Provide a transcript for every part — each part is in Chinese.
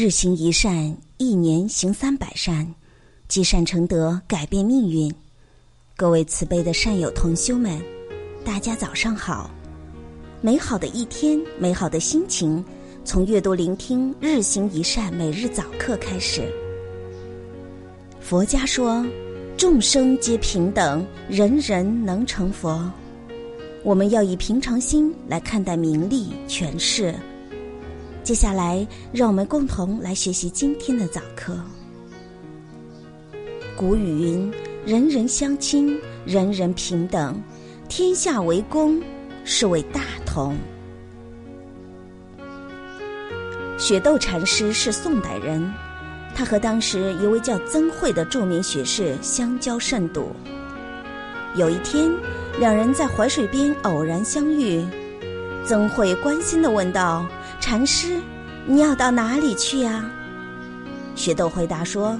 日行一善，一年行三百善，积善成德，改变命运。各位慈悲的善友同修们，大家早上好！美好的一天，美好的心情，从阅读、聆听《日行一善》每日早课开始。佛家说，众生皆平等，人人能成佛。我们要以平常心来看待名利权势。接下来，让我们共同来学习今天的早课。古语云：“人人相亲，人人平等，天下为公，是为大同。”雪窦禅师是宋代人，他和当时一位叫曾慧的著名学士相交甚笃。有一天，两人在淮水边偶然相遇，曾慧关心的问道。禅师，你要到哪里去呀？雪窦回答说：“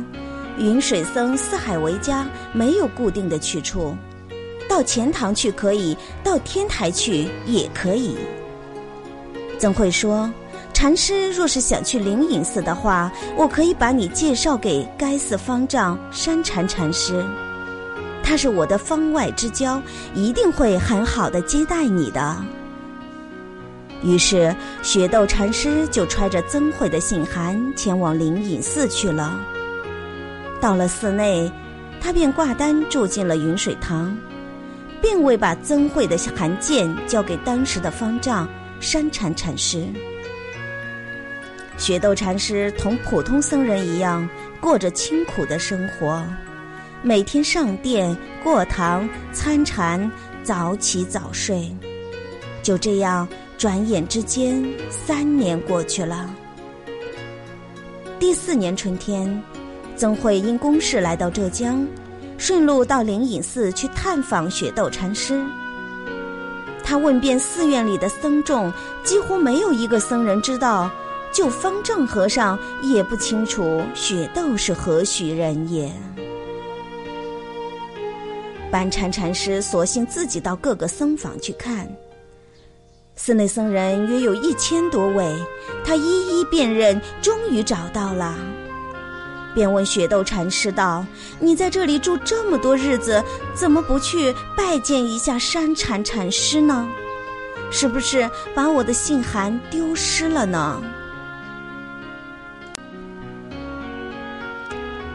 云水僧四海为家，没有固定的去处。到钱塘去可以，到天台去也可以。”曾慧说：“禅师若是想去灵隐寺的话，我可以把你介绍给该寺方丈山禅禅师，他是我的方外之交，一定会很好的接待你的。”于是，雪窦禅师就揣着曾慧的信函前往灵隐寺去了。到了寺内，他便挂单住进了云水堂，并未把曾慧的函件交给当时的方丈山禅禅师。雪窦禅师同普通僧人一样，过着清苦的生活，每天上殿、过堂、参禅，早起早睡，就这样。转眼之间，三年过去了。第四年春天，曾慧因公事来到浙江，顺路到灵隐寺去探访雪窦禅师。他问遍寺院里的僧众，几乎没有一个僧人知道，就方丈和尚也不清楚雪窦是何许人也。班禅禅师索性自己到各个僧房去看。寺内僧人约有一千多位，他一一辨认，终于找到了，便问雪窦禅师道：“你在这里住这么多日子，怎么不去拜见一下山禅禅师呢？是不是把我的信函丢失了呢？”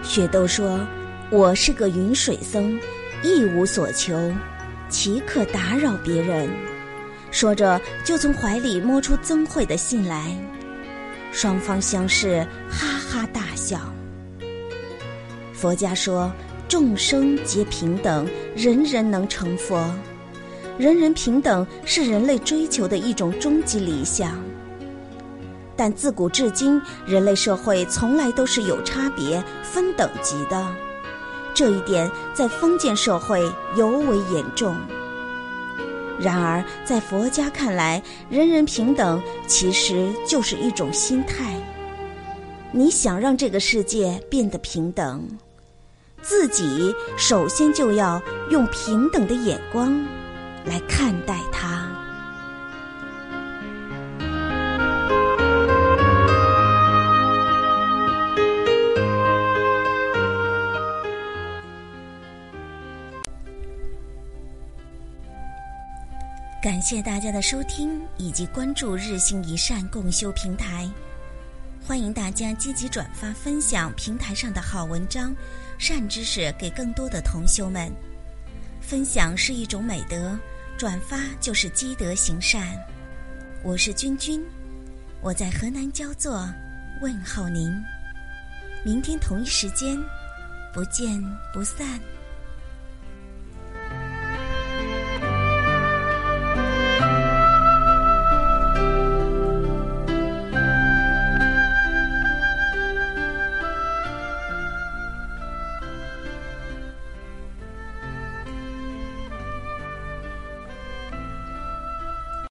雪窦说：“我是个云水僧，一无所求，岂可打扰别人？”说着，就从怀里摸出曾慧的信来，双方相视，哈哈大笑。佛家说，众生皆平等，人人能成佛，人人平等是人类追求的一种终极理想。但自古至今，人类社会从来都是有差别、分等级的，这一点在封建社会尤为严重。然而，在佛家看来，人人平等其实就是一种心态。你想让这个世界变得平等，自己首先就要用平等的眼光来看待它。感谢大家的收听以及关注日行一善共修平台，欢迎大家积极转发分享平台上的好文章、善知识给更多的同修们。分享是一种美德，转发就是积德行善。我是君君，我在河南焦作问候您。明天同一时间，不见不散。